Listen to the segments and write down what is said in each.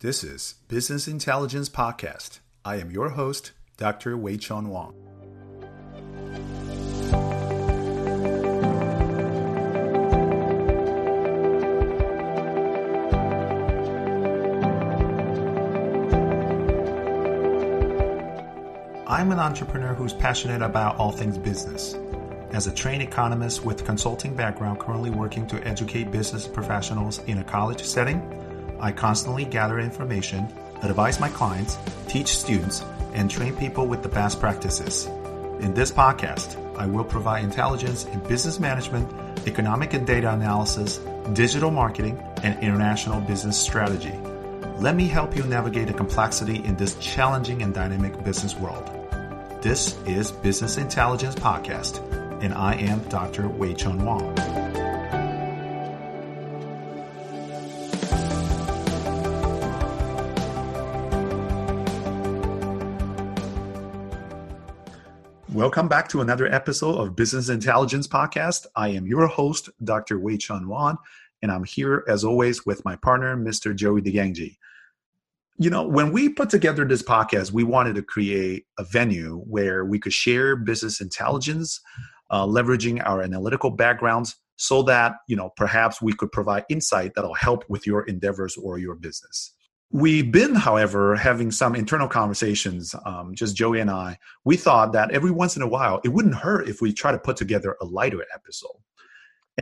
This is Business Intelligence Podcast. I am your host, Dr. Wei Chun Wang. I'm an entrepreneur who's passionate about all things business. As a trained economist with consulting background currently working to educate business professionals in a college setting, I constantly gather information, advise my clients, teach students, and train people with the best practices. In this podcast, I will provide intelligence in business management, economic and data analysis, digital marketing, and international business strategy. Let me help you navigate the complexity in this challenging and dynamic business world. This is Business Intelligence Podcast, and I am Dr. Wei Chun Wang. Welcome back to another episode of Business Intelligence Podcast. I am your host, Dr. Wei Chun Wang, and I'm here as always with my partner, Mr. Joey DeGangji. You know, when we put together this podcast, we wanted to create a venue where we could share business intelligence, uh, leveraging our analytical backgrounds so that, you know, perhaps we could provide insight that'll help with your endeavors or your business. We've been, however, having some internal conversations, um, just Joey and I. We thought that every once in a while, it wouldn't hurt if we try to put together a lighter episode.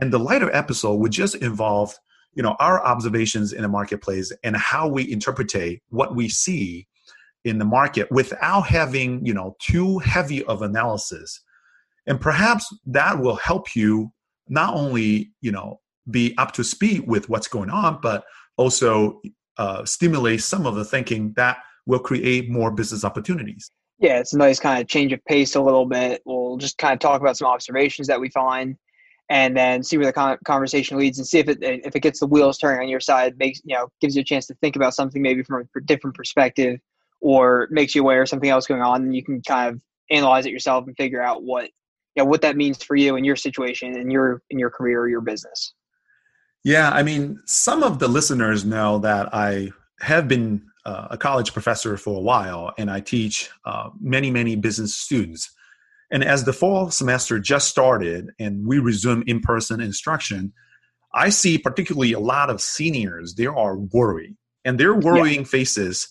And the lighter episode would just involve, you know, our observations in the marketplace and how we interpret what we see in the market without having, you know, too heavy of analysis. And perhaps that will help you not only, you know, be up to speed with what's going on, but also uh, stimulate some of the thinking that will create more business opportunities. Yeah, it's a nice kind of change of pace a little bit. We'll just kind of talk about some observations that we find, and then see where the conversation leads, and see if it if it gets the wheels turning on your side, makes you know gives you a chance to think about something maybe from a different perspective, or makes you aware of something else going on, and you can kind of analyze it yourself and figure out what you know what that means for you in your situation in your in your career or your business. Yeah, I mean, some of the listeners know that I have been uh, a college professor for a while and I teach uh, many, many business students. And as the fall semester just started and we resume in person instruction, I see particularly a lot of seniors, they are worried and their worrying yeah. faces,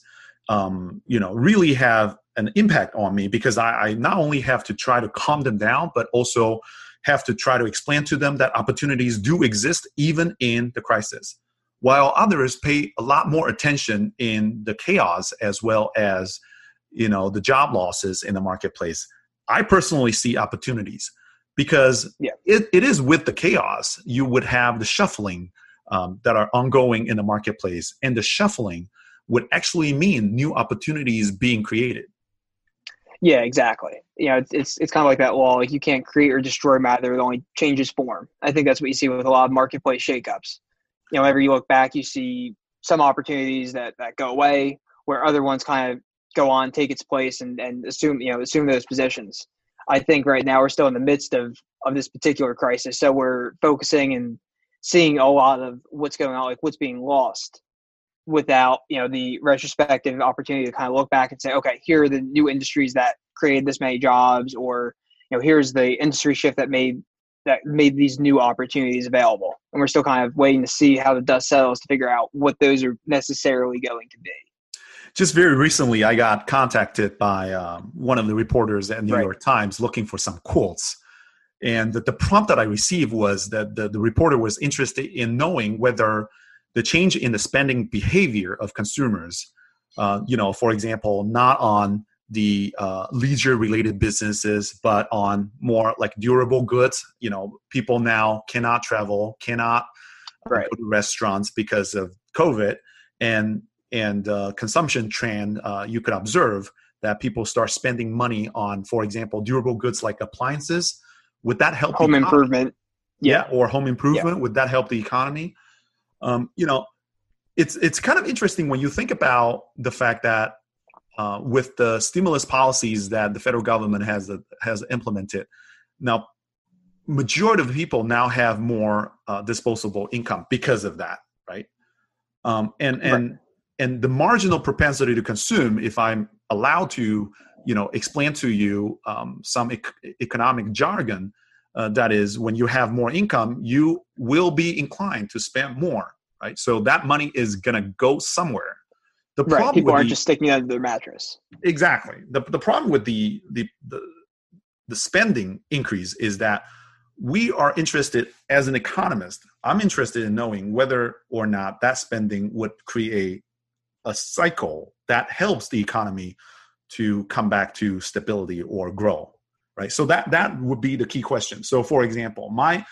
um, you know, really have an impact on me because I, I not only have to try to calm them down, but also have to try to explain to them that opportunities do exist even in the crisis while others pay a lot more attention in the chaos as well as you know the job losses in the marketplace i personally see opportunities because yeah. it, it is with the chaos you would have the shuffling um, that are ongoing in the marketplace and the shuffling would actually mean new opportunities being created yeah, exactly. You know, it's it's, it's kind of like that wall. Like you can't create or destroy matter; it only changes form. I think that's what you see with a lot of marketplace shakeups. You know, whenever you look back, you see some opportunities that that go away, where other ones kind of go on, take its place, and and assume you know assume those positions. I think right now we're still in the midst of of this particular crisis, so we're focusing and seeing a lot of what's going on, like what's being lost without you know the retrospective opportunity to kind of look back and say okay here are the new industries that created this many jobs or you know here's the industry shift that made that made these new opportunities available. And we're still kind of waiting to see how the dust settles to figure out what those are necessarily going to be. Just very recently i got contacted by um, one of the reporters at new right. york times looking for some quotes. And the, the prompt that i received was that the, the reporter was interested in knowing whether the change in the spending behavior of consumers, uh, you know, for example, not on the uh, leisure related businesses, but on more like durable goods. You know, people now cannot travel, cannot right. go to restaurants because of COVID, and and uh, consumption trend uh, you could observe that people start spending money on, for example, durable goods like appliances. Would that help home improvement? Yeah. yeah. or home improvement. Yeah. Would that help the economy? Um, you know, it's it's kind of interesting when you think about the fact that uh, with the stimulus policies that the federal government has uh, has implemented, now majority of people now have more uh, disposable income because of that, right? Um, and and right. and the marginal propensity to consume if i'm allowed to you know explain to you um, some ec- economic jargon uh, that is when you have more income you will be inclined to spend more right? So that money is going to go somewhere. The right. problem people aren't the, just sticking it under their mattress. Exactly. The, the problem with the, the the the spending increase is that we are interested as an economist i'm interested in knowing whether or not that spending would create a cycle that helps the economy to come back to stability or grow right? So that that would be the key question. So for example my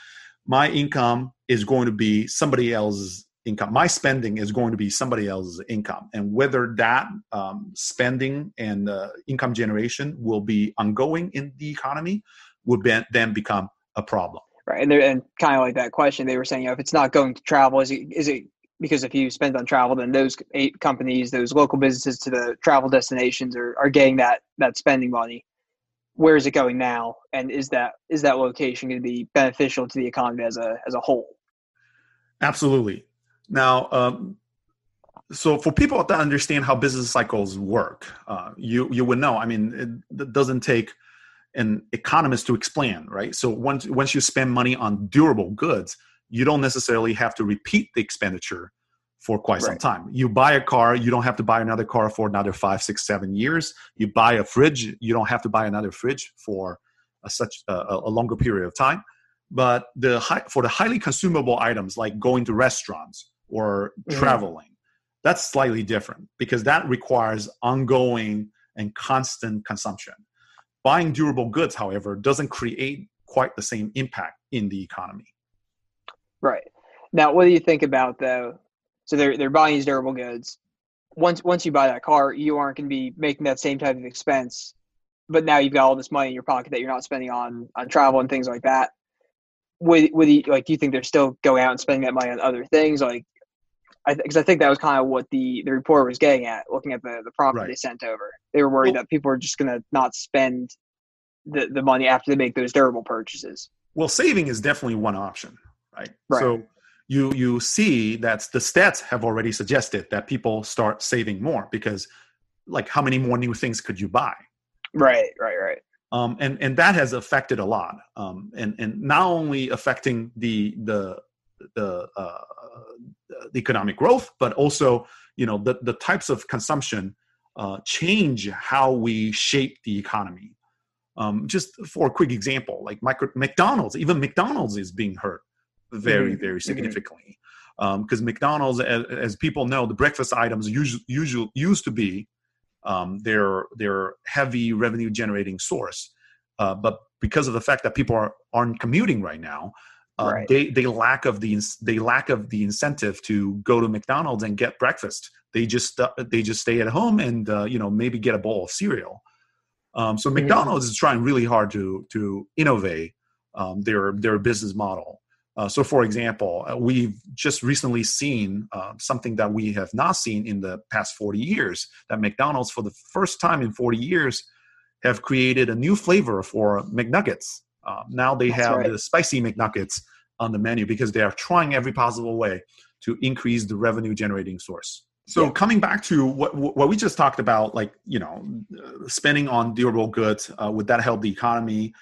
my income is going to be somebody else's income. My spending is going to be somebody else's income. And whether that um, spending and uh, income generation will be ongoing in the economy would be, then become a problem. Right. And, and kind of like that question they were saying you know, if it's not going to travel is it, is it because if you spend on travel then those eight companies those local businesses to the travel destinations are, are getting that that spending money. Where is it going now? And is that is that location going to be beneficial to the economy as a as a whole? Absolutely now um, so for people to understand how business cycles work uh, you you would know i mean it, it doesn't take an economist to explain right so once once you spend money on durable goods you don't necessarily have to repeat the expenditure for quite right. some time. You buy a car, you don't have to buy another car for another five, six, seven years. You buy a fridge, you don't have to buy another fridge for a, such a, a, longer period of time. But the high, for the highly consumable items like going to restaurants or mm-hmm. traveling, that's slightly different because that requires ongoing and constant consumption. Buying durable goods, however, doesn't create quite the same impact in the economy. Right. Now, what do you think about though so they're they're buying these durable goods. Once once you buy that car, you aren't going to be making that same type of expense. But now you've got all this money in your pocket that you're not spending on on travel and things like that. Would would you, like do you think they're still going out and spending that money on other things like? Because I, I, think that was kind of what the the report was getting at, looking at the the prompt right. they sent over. They were worried well, that people are just going to not spend the the money after they make those durable purchases. Well, saving is definitely one option, right? right. So you you see that the stats have already suggested that people start saving more because like how many more new things could you buy right right right um, and and that has affected a lot um, and and not only affecting the the the, uh, the economic growth but also you know the, the types of consumption uh, change how we shape the economy um, just for a quick example like micro, mcdonald's even mcdonald's is being hurt very mm-hmm. very mm-hmm. significantly because um, McDonald's, as, as, people know, the breakfast items usually, usually used to be um, their their heavy revenue generating source, uh, but because of the fact that people are aren't commuting right now, uh, right. they they lack of the they lack of the incentive to go to McDonald's and get breakfast. They just uh, they just stay at home and uh, you know maybe get a bowl of cereal. Um, so mm-hmm. McDonald's is trying really hard to to innovate um, their their business model. Uh, so, for example, uh, we've just recently seen uh, something that we have not seen in the past 40 years that McDonald's, for the first time in 40 years, have created a new flavor for McNuggets. Uh, now they That's have right. the spicy McNuggets on the menu because they are trying every possible way to increase the revenue generating source. So yeah. coming back to what what we just talked about, like you know, spending on durable goods, uh, would that help the economy?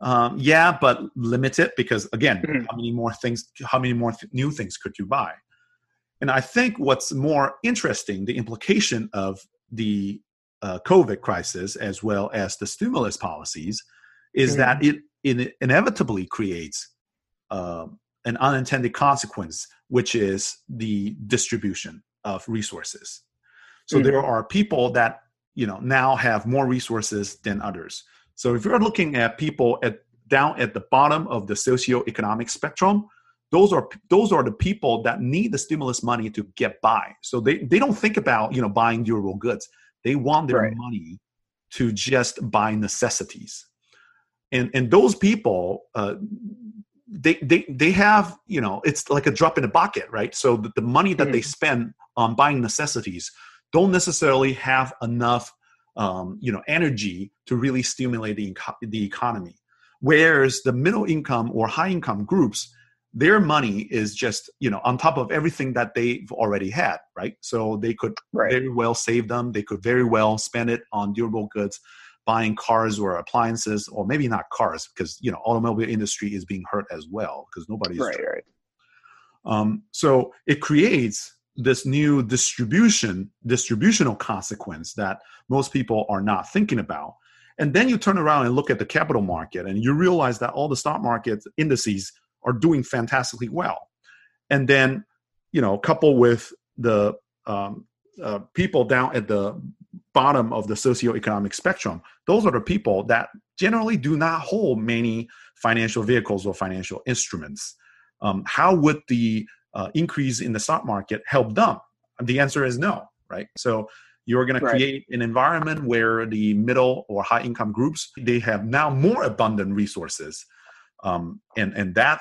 Um, yeah, but limit it because again, mm-hmm. how many more things, how many more th- new things could you buy? And I think what's more interesting, the implication of the uh, COVID crisis as well as the stimulus policies, is mm-hmm. that it, it, inevitably creates uh, an unintended consequence, which is the distribution of resources. So mm-hmm. there are people that you know now have more resources than others. So if you're looking at people at down at the bottom of the socioeconomic spectrum, those are those are the people that need the stimulus money to get by. So they, they don't think about you know buying durable goods. They want their right. money to just buy necessities. And and those people uh, they they they have you know it's like a drop in the bucket, right? So the, the money that mm-hmm. they spend on buying necessities don't necessarily have enough um, you know energy to really stimulate the, the economy whereas the middle income or high income groups their money is just you know on top of everything that they've already had right so they could Right. very well save them they could very well spend it on durable goods buying cars or appliances or maybe not cars because you know automobile industry is being hurt as well because nobody's Right, right. um, so it creates this new distribution distributional consequence that most people are not thinking about and then you turn around and look at the capital market and you realize that all the stock market indices are doing fantastically well and then you know couple with the um, uh, people down at the bottom of the socioeconomic spectrum those are the people that generally do not hold many financial vehicles or financial instruments um, how would the uh, increase in the stock market help them? The answer is no, right? So you're going Right. to create an environment where the middle or high income groups they have now more abundant resources, um, and and that,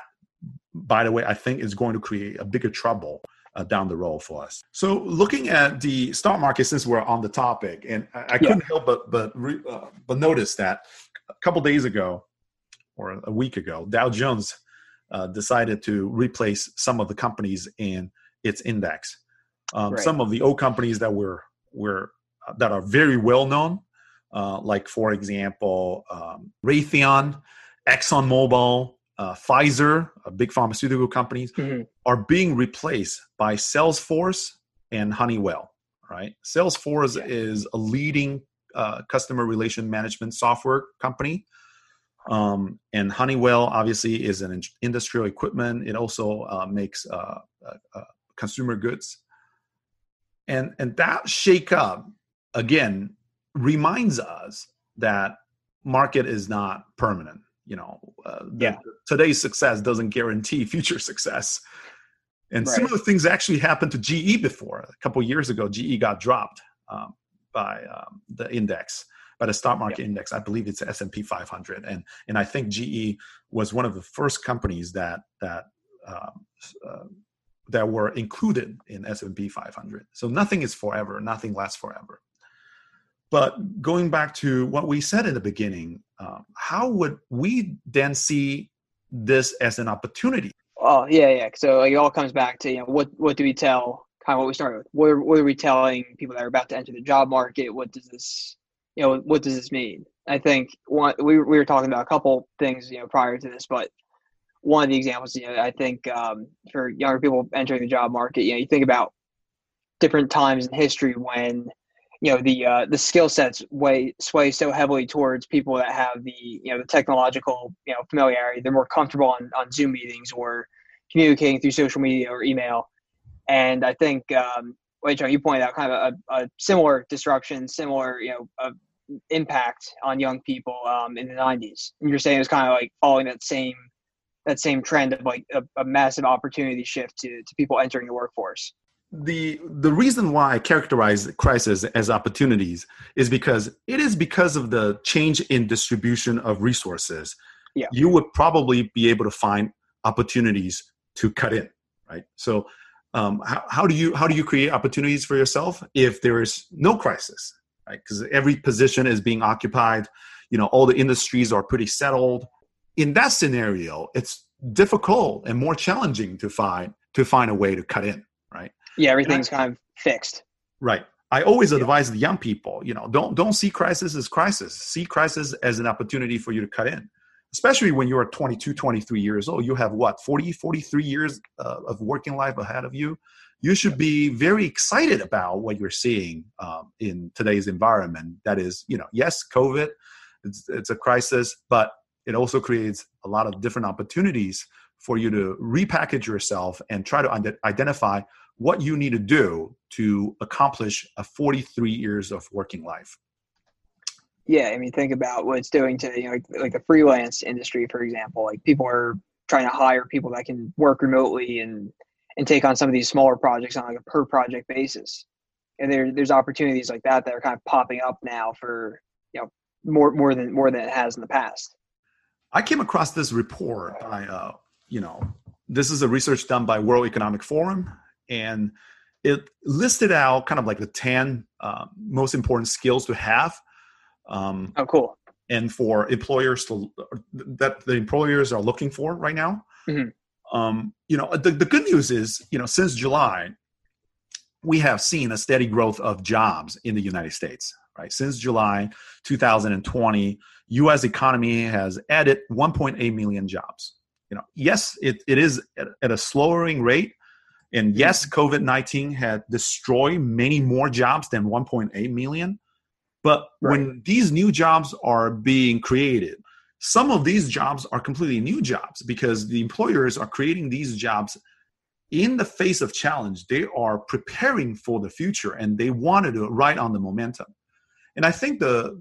by the way, I think is going to create a bigger trouble. Uh, down the road for us. So, looking at the stock market, since we're on the topic, and I, I Yeah. couldn't help but but re, uh, but notice that a couple days ago, or a week ago, Dow Jones uh, decided to replace some of the companies in its index. Um, Right. Some of the old companies that were were uh, that are very well known, uh, like for example, um, Raytheon, ExxonMobil, uh, Pfizer, uh, big pharmaceutical companies, Mhm. are being replaced by Salesforce and Honeywell. Right, Salesforce Yeah. is a leading uh, customer relation management software company. Um, and Honeywell obviously is an in- industrial equipment. It also uh, makes uh, uh, uh, consumer goods, and and that shakeup again reminds us that market is not permanent. You know, uh, the- Yeah. today's success doesn't guarantee future success. And Right. similar things actually happened to GE before. A couple years ago, GE got dropped um, by um, the index by the stock market index. I believe it's S and P 500, and and I think GE was one of the first companies that that um, uh, that were included in S and P 500. So nothing is forever. Nothing lasts forever. But going back to what we said in the beginning, um, how would we then see this as an opportunity? Oh yeah, yeah. So it all comes back to you know what what do we tell kind of what we started with. What are, what are we telling people that are about to enter the job market? What does this you know what does this mean? I think one we we were talking about a couple things you know prior to this, but one of the examples you know I think um, for younger people entering the job market, you know, you think about different times in history when you know the uh, the skill sets way sway so heavily towards people that have the you know the technological you know familiarity. They're more comfortable on, on Zoom meetings or communicating through social media or email. And I think, um, John, you pointed out kind of a, a similar disruption, similar you know uh, impact on young people um, in the '90s. And you're saying it's kind of like following that same that same trend of like a, a massive opportunity shift to to people entering the workforce. The the reason why I characterize crisis as opportunities is because it is because of the change in distribution of resources. Yeah. You would probably be able to find opportunities to cut in, right? So um, how, how do you how do you create opportunities for yourself if there is no crisis, right? Because every position is being occupied, you know, all the industries are pretty settled. In that scenario, it's difficult and more challenging to find to find a way to cut in? Yeah, everything's kind of fixed. Right. I always Yeah. advise the young people, you know, don't don't see crisis as crisis. See crisis as an opportunity for you to cut in. Especially when you're 22, 23 years old, you have what, 40, 43 years uh, of working life ahead of you. You should be very excited about what you're seeing um, in today's environment. That is, you know, yes, COVID, it's, it's a crisis, but it also creates a lot of different opportunities for you to repackage yourself and try to ide- identify what you need to do to accomplish a 43 years of working life. Yeah, I mean, think about what it's doing to you know, like, like the freelance industry, for example. Like people are trying to hire people that can work remotely and and take on some of these smaller projects on like a per project basis. And there there's opportunities like that that are kind of popping up now for you know more more than more than it has in the past. I came across this report by, uh, you know, this is a research done by World Economic Forum, and it listed out kind of like the 10 uh, most important skills to have um, Oh, cool. and for employers to that the employers are looking for right now. Mhm. Um, you know, the, the good news is, you know, since July, we have seen a steady growth of jobs in the United States. Right since July 2020, U.S. economy has added 1.8 million jobs. You know, yes, it, it is at, at a slowing rate, and yes, COVID 19 had destroyed many more jobs than 1.8 million. But right. when these new jobs are being created, some of these jobs are completely new jobs because the employers are creating these jobs in the face of challenge. They are preparing for the future and they wanted to ride on the momentum. And I think the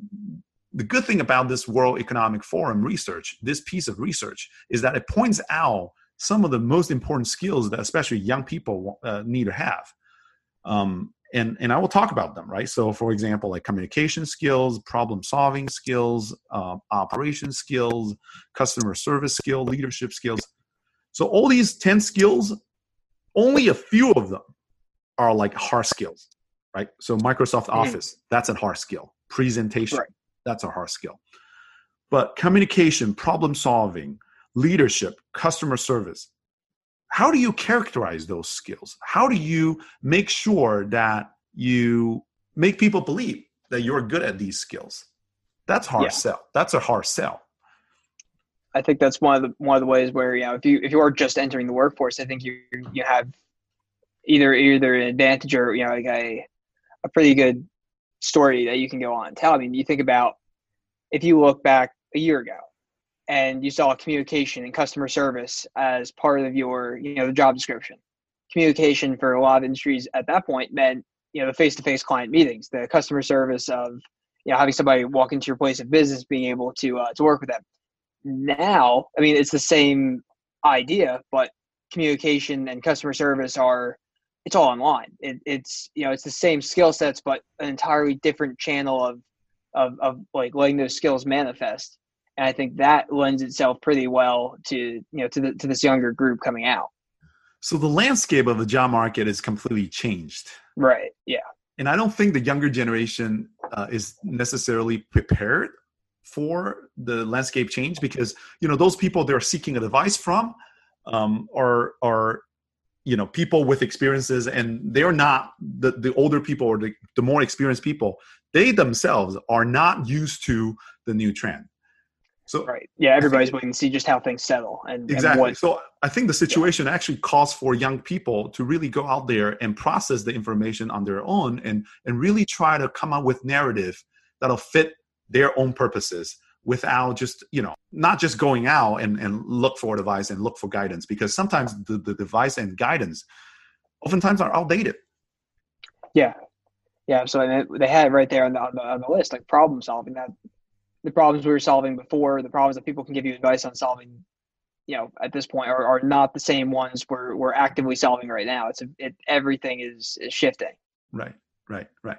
the good thing about this World Economic Forum research, this piece of research, is that it points out some of the most important skills that especially young people uh, need to have. Um, and, and I will talk about them, right? So, for example, like communication skills, problem solving skills, uh, operation skills, customer service skill, leadership skills. So, all these 10 skills, only a few of them are like hard skills, right? So, Microsoft mm-hmm. Office, that's a hard skill. Presentation, right. that's a hard skill. But communication, problem solving, leadership, customer service. How do you characterize those skills? How do you make sure that you make people believe that you're good at these skills? That's hard yeah. sell. That's a hard sell. I think that's one of the one of the ways where you know if you if you are just entering the workforce, I think you you have either either an advantage or you know like a a pretty good story that you can go on and tell. I mean, you think about if you look back a year ago, and you saw communication and customer service as part of your you know the job description. Communication for a lot of industries at that point meant you know the face-to-face client meetings the customer service of you know having somebody walk into your place of business being able to uh, to work with them. Now i mean it's the same idea but communication and customer service are it's all online. It, it's you know it's the same skill sets but an entirely different channel of of, of like letting those skills manifest and I think that lends itself pretty well to you know to the to this younger group coming out. So the landscape of the job market is completely changed. Right. Yeah. And I don't think the younger generation uh, is necessarily prepared for the landscape change because you know those people they're seeking advice from um, are are you know people with experiences and they're not the, the older people or the, the more experienced people they themselves are not used to the new trend so right, yeah, everybody's waiting to see just how things settle and exactly. And so I think the situation yeah. actually calls for young people to really go out there and process the information on their own and and really try to come up with narrative that'll fit their own purposes without just you know not just going out and, and look for advice and look for guidance because sometimes the, the device and guidance oftentimes are outdated yeah yeah so they had it right there on the, on the, on the list like problem solving that the problems we were solving before, the problems that people can give you advice on solving, you know, at this point are, are not the same ones we're, we're actively solving right now. It's a, it, everything is, is shifting. Right, right, right.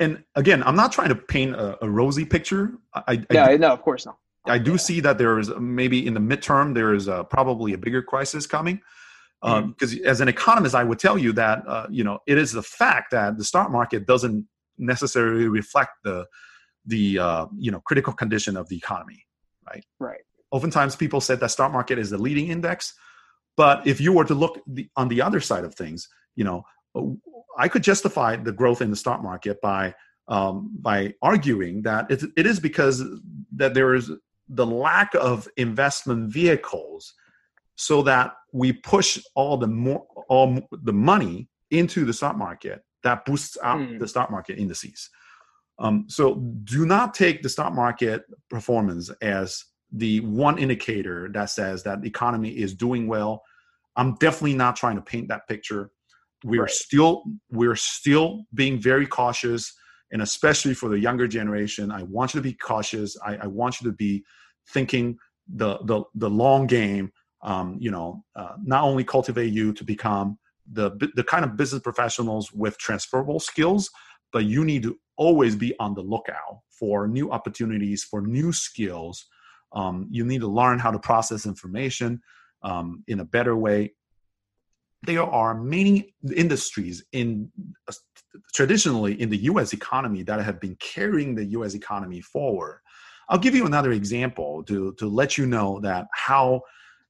And again, I'm not trying to paint a, a rosy picture. I, yeah, I do, no, of course not. I do yeah. see that there is maybe in the midterm there is a, probably a bigger crisis coming. Because um, mm-hmm. as an economist, I would tell you that uh, you know it is the fact that the stock market doesn't necessarily reflect the the uh, you know critical condition of the economy, right? Right. Oftentimes, people said that stock market is the leading index, but if you were to look the, on the other side of things, you know, I could justify the growth in the stock market by um, by arguing that it, it is because that there is the lack of investment vehicles, so that we push all the more all the money into the stock market that boosts up mm. the stock market indices. Um, so do not take the stock market performance as the one indicator that says that the economy is doing well. I'm definitely not trying to paint that picture. We're right. still we're still being very cautious, and especially for the younger generation, I want you to be cautious. I, I want you to be thinking the the the long game. Um, you know, uh, not only cultivate you to become the the kind of business professionals with transferable skills, but you need to always be on the lookout for new opportunities, for new skills. Um, you need to learn how to process information um, in a better way. There are many industries in uh, traditionally in the U.S. economy that have been carrying the U.S. economy forward. I'll give you another example to to let you know that how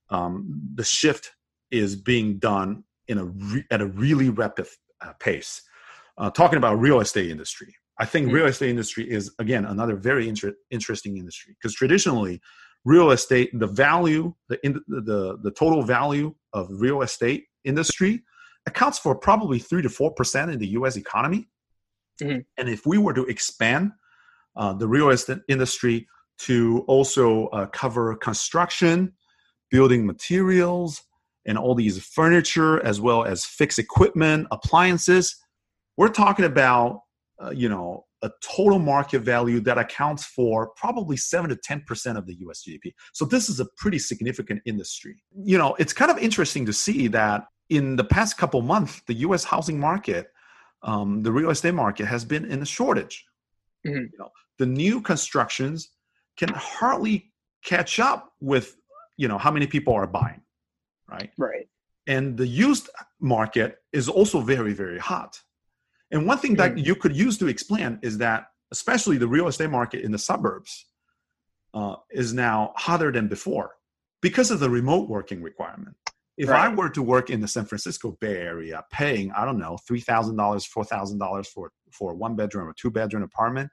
um, the shift is being done in a re- at a really rapid uh, pace. Uh, talking about real estate industry, I think mm-hmm. real estate industry is again another very inter- interesting industry because traditionally, real estate the value the, in, the the total value of real estate industry accounts for probably three to four percent in the U.S. economy. Mm-hmm. And if we were to expand uh, the real estate industry to also uh, cover construction, building materials, and all these furniture, as well as fixed equipment, appliances, we're talking about uh, you know a total market value that accounts for probably 7 to 10% of the US GDP. So this is a pretty significant industry. You know, it's kind of interesting to see that in the past couple months, the U.S. housing market, um, the real estate market, has been in a shortage. Mm-hmm. You know, the new constructions can hardly catch up with you know how many people are buying, right? Right. And the used market is also very very hot. And one thing that mm-hmm. you could use to explain is that especially the real estate market in the suburbs uh, is now hotter than before because of the remote working requirement. If right. I were to work in the San Francisco Bay Area, paying I don't know three thousand dollars, four thousand dollars for for a one bedroom or two bedroom apartment,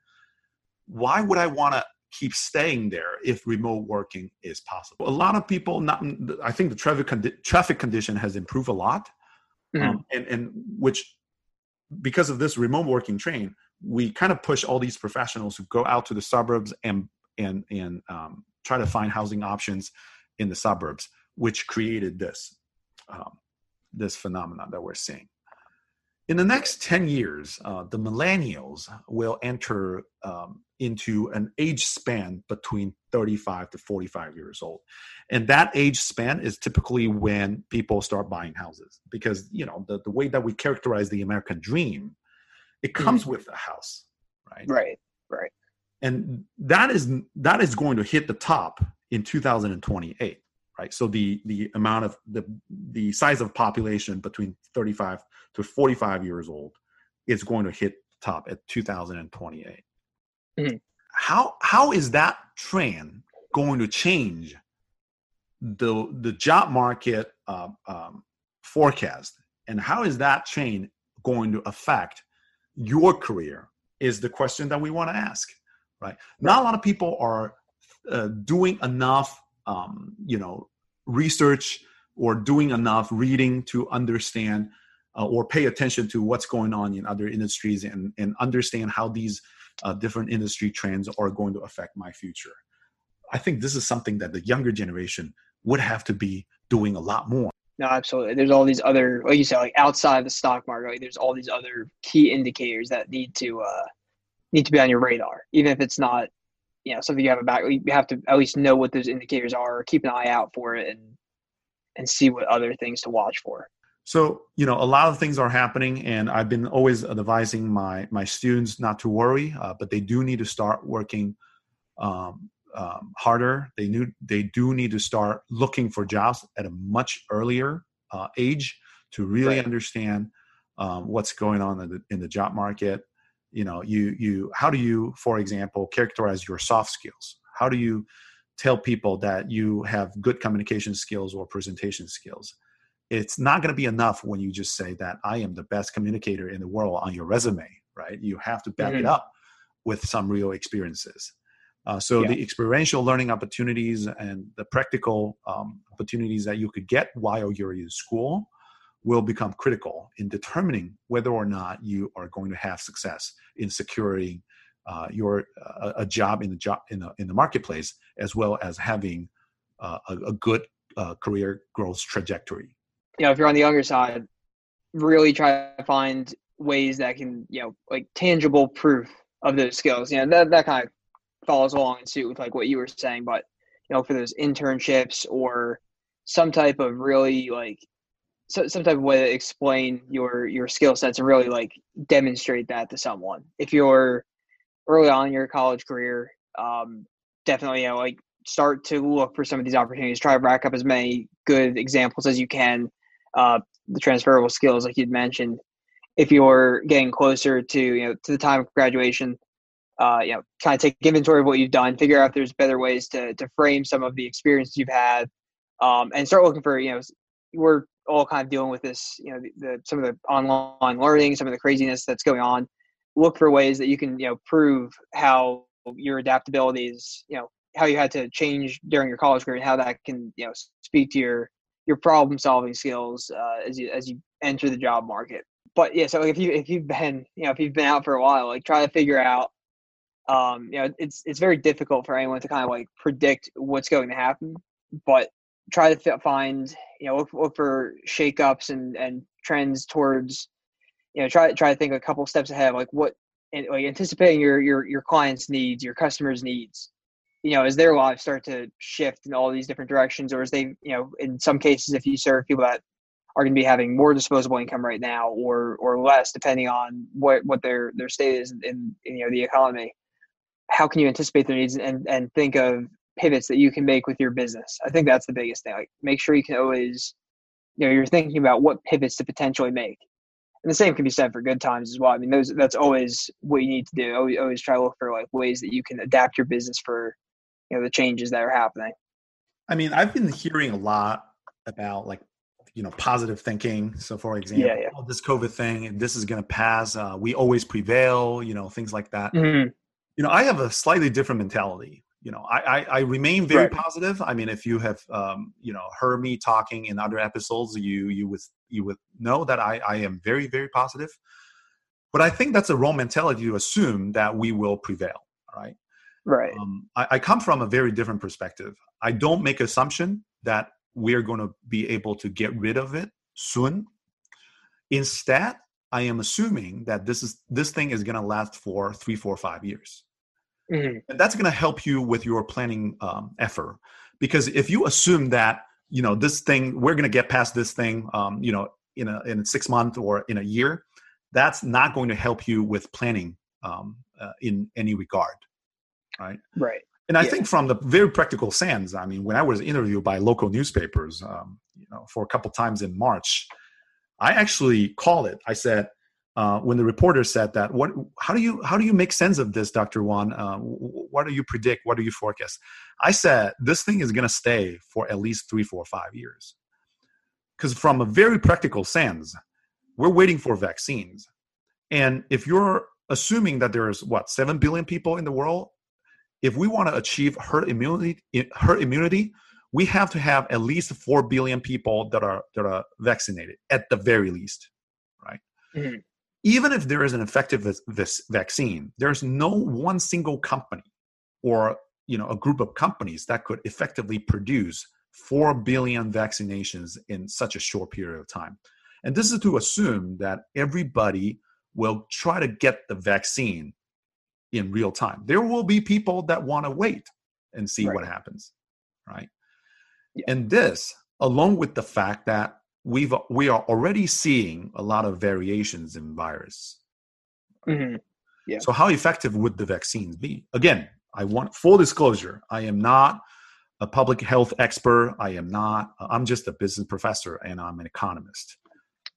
why would I want to keep staying there if remote working is possible? A lot of people, not I think the traffic condi- traffic condition has improved a lot, mm-hmm. um, and and which because of this remote working train, we kind of push all these professionals who go out to the suburbs and and and um, try to find housing options in the suburbs which created this um, this phenomenon that we're seeing. In the next 10 years, uh, the millennials will enter um, into an age span between 35 to 45 years old. And that age span is typically when people start buying houses because, you know, the, the way that we characterize the American dream, it comes mm-hmm. with a house, right? Right, right. And that is that is going to hit the top in 2028 right? So the the amount of the the size of population between 35 to 45 years old is going to hit top at 2028. Mm-hmm. How how is that trend going to change the the job market uh, um, forecast, and how is that chain going to affect your career? Is the question that we want to ask, right? Not a lot of people are uh, doing enough um, you know research or doing enough reading to understand uh, or pay attention to what's going on in other industries and, and understand how these uh, different industry trends are going to affect my future. I think this is something that the younger generation would have to be doing a lot more. No, absolutely. There's all these other, like you said, like outside the stock market, like there's all these other key indicators that need to uh, need to be on your radar, even if it's not you know something you have about you have to at least know what those indicators are keep an eye out for it and and see what other things to watch for so you know a lot of things are happening and i've been always advising my my students not to worry uh, but they do need to start working um, um, harder they knew they do need to start looking for jobs at a much earlier uh, age to really right. understand um, what's going on in the, in the job market you know you you how do you for example characterize your soft skills how do you tell people that you have good communication skills or presentation skills it's not going to be enough when you just say that i am the best communicator in the world on your resume right you have to back mm-hmm. it up with some real experiences uh, so yeah. the experiential learning opportunities and the practical um, opportunities that you could get while you're in school will become critical in determining whether or not you are going to have success in securing uh, your uh, a job in the job in the in the marketplace, as well as having uh, a, a, good uh, career growth trajectory. You know, if you're on the younger side, really try to find ways that can you know like tangible proof of those skills. You know, that that kind of follows along in suit with like what you were saying, but you know, for those internships or some type of really like so, some type of way to explain your your skill sets and really like demonstrate that to someone. If you're early on in your college career, um, definitely you know like start to look for some of these opportunities. Try to rack up as many good examples as you can. Uh, the transferable skills, like you'd mentioned. If you're getting closer to you know to the time of graduation, uh, you know, kind of take inventory of what you've done, figure out if there's better ways to to frame some of the experiences you've had, um, and start looking for you know we're all kind of dealing with this, you know, the, the, some of the online learning, some of the craziness that's going on. Look for ways that you can, you know, prove how your adaptability is, you know, how you had to change during your college career and how that can, you know, speak to your your problem solving skills uh, as you as you enter the job market. But yeah, so if you if you've been, you know, if you've been out for a while, like try to figure out um, you know, it's it's very difficult for anyone to kind of like predict what's going to happen, but try to find you know look, look for shakeups and and trends towards you know try try to think a couple steps ahead like what like anticipating your your your clients needs your customers needs. You know as their lives start to shift in all these different directions or as they you know in some cases if you serve people that are going to be having more disposable income right now or or less depending on what what their their state is in, in you know the economy how can you anticipate their needs and and think of pivots that you can make with your business. I think that's the biggest thing. Like make sure you can always, you know, you're thinking about what pivots to potentially make. And the same can be said for good times as well. I mean, those that's always what you need to do. Always, always try to look for like ways that you can adapt your business for, you know, the changes that are happening. I mean, I've been hearing a lot about like, you know, positive thinking. So, for example, yeah, yeah. Oh, this COVID thing, this is going to pass. Uh, we always prevail. You know, things like that. Mm-hmm. You know, I have a slightly different mentality you know, I, I, I remain very right. positive. I mean, if you have, um, you know, heard me talking in other episodes, you, you would, you would know that I, I am very, very positive. But I think that's a wrong mentality to assume that we will prevail. Right. Right. Um, I, I come from a very different perspective. I don't make assumption that we're going to be able to get rid of it soon. Instead, I am assuming that this is this thing is going to last for three, four, five years. Mm-hmm. And that's going to help you with your planning um, effort. Because if you assume that, you know, this thing, we're going to get past this thing, um, you know, in a, in six months or in a year, that's not going to help you with planning um, uh, in any regard. Right. Right. And I yeah. think from the very practical sense, I mean, when I was interviewed by local newspapers, um, you know, for a couple times in March, I actually called it. I said, uh, when the reporter said that what how do you how do you make sense of this dr Wang uh, what do you predict? What do you forecast? I said this thing is going to stay for at least three four five years. Because from a very practical sense we're waiting for vaccines. And if you're assuming that there's what 7 billion people in the world if we want to achieve herd immunity herd immunity we have to have at least 4 billion people that are that are vaccinated at the very least right? Mm-hmm even if there is an effective this vaccine, there's no one single company or you know a group of companies that could effectively produce 4 billion vaccinations in such a short period of time. And this is to assume that everybody will try to get the vaccine in real time. There will be people that want to wait and see right. what happens, right? Yeah. And this, along with the fact that we've we are already seeing a lot of variations in virus. Mm-hmm. Yeah. So how effective would the vaccines be? Again, I want full disclosure. I am not a public health expert. I am not. I'm just a business professor and I'm an economist.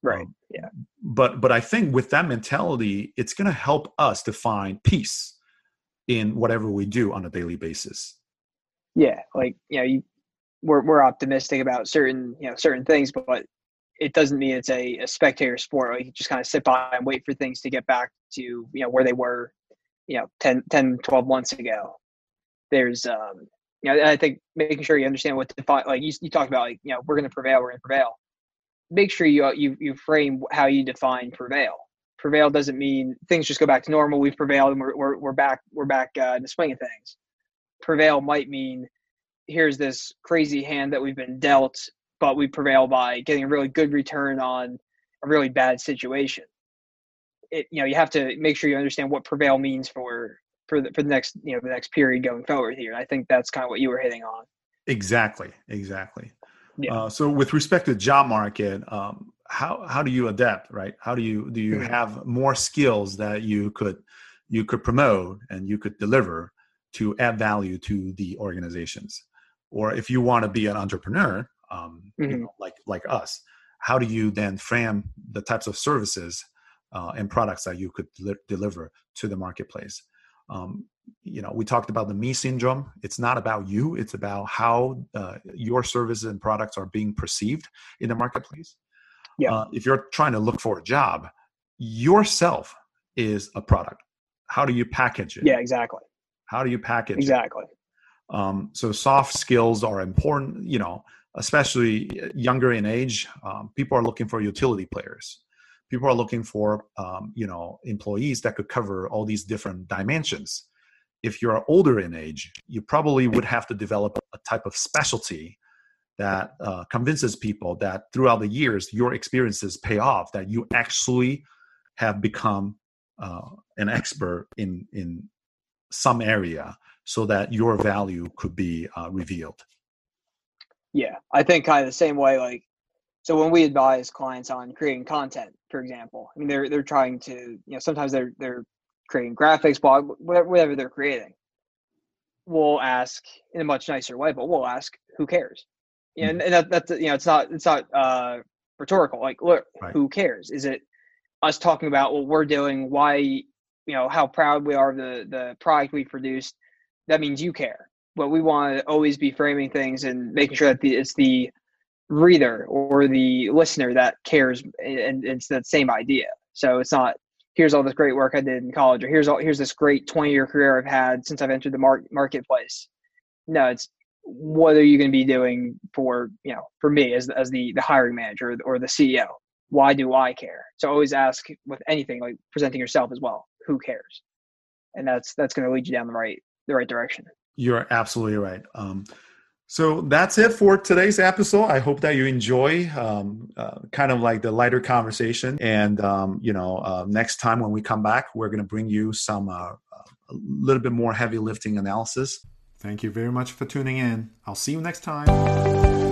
Right. Um, yeah. But but I think with that mentality, it's going to help us to find peace in whatever we do on a daily basis. Yeah, like you know, you, we're we're optimistic about certain you know certain things, but it doesn't mean it's a, a spectator sport. You just kind of sit by and wait for things to get back to, you know, where they were, you know, 10, 10 12 months ago. There's, um, you know, I think making sure you understand what to define, like you, you talked about, like, you know, we're going to prevail, we're going to prevail. Make sure you, you, you frame how you define prevail. Prevail doesn't mean things just go back to normal. We've prevailed and we're, we're, we're back, we're back uh, in the swing of things. Prevail might mean here's this crazy hand that we've been dealt but we prevail by getting a really good return on a really bad situation. It you know you have to make sure you understand what prevail means for for the for the next you know the next period going forward here. I think that's kind of what you were hitting on. Exactly, exactly. Yeah. Uh, so with respect to job market, um, how how do you adapt? Right? How do you do you mm-hmm. have more skills that you could you could promote and you could deliver to add value to the organizations? Or if you want to be an entrepreneur, um, mm-hmm. you know, like like us how do you then frame the types of services uh, and products that you could li- deliver to the marketplace Um, you know, we talked about the me syndrome. It's not about you. It's about how uh, your services and products are being perceived in the marketplace. Yeah. Uh, if you're trying to look for a job, yourself is a product. How do you package it? Yeah, exactly. How do you package exactly? It? Um, so soft skills are important. You know, especially younger in age, um, people are looking for utility players. People are looking for um, you know employees that could cover all these different dimensions. If you're older in age, you probably would have to develop a type of specialty that uh, convinces people that throughout the years your experiences pay off. That you actually have become uh, an expert in in some area so that your value could be uh, revealed yeah i think kind of the same way like so when we advise clients on creating content for example i mean they're they're trying to you know sometimes they're they're creating graphics blog whatever they're creating we'll ask in a much nicer way but we'll ask who cares mm-hmm. and, and that, that's you know it's not it's not uh rhetorical like look right. who cares is it us talking about what we're doing, why you know how proud we are of the the product we produced. That means you care. But we want to always be framing things and making sure that the, it's the reader or the listener that cares, and it's that same idea. So it's not here's all this great work I did in college, or here's all here's this great 20 year career I've had since I've entered the mar- marketplace. No, it's what are you going to be doing for you know for me as as the the hiring manager or the CEO? why do I care? So always ask with anything like presenting yourself as well, who cares? And that's that's going to lead you down the right the right direction. You're absolutely right. Um, so that's it for today's episode. I hope that you enjoy um, uh, kind of like the lighter conversation. And, um, you know, uh, next time when we come back, we're going to bring you some uh, a little bit more heavy lifting analysis. Thank you very much for tuning in. I'll see you next time.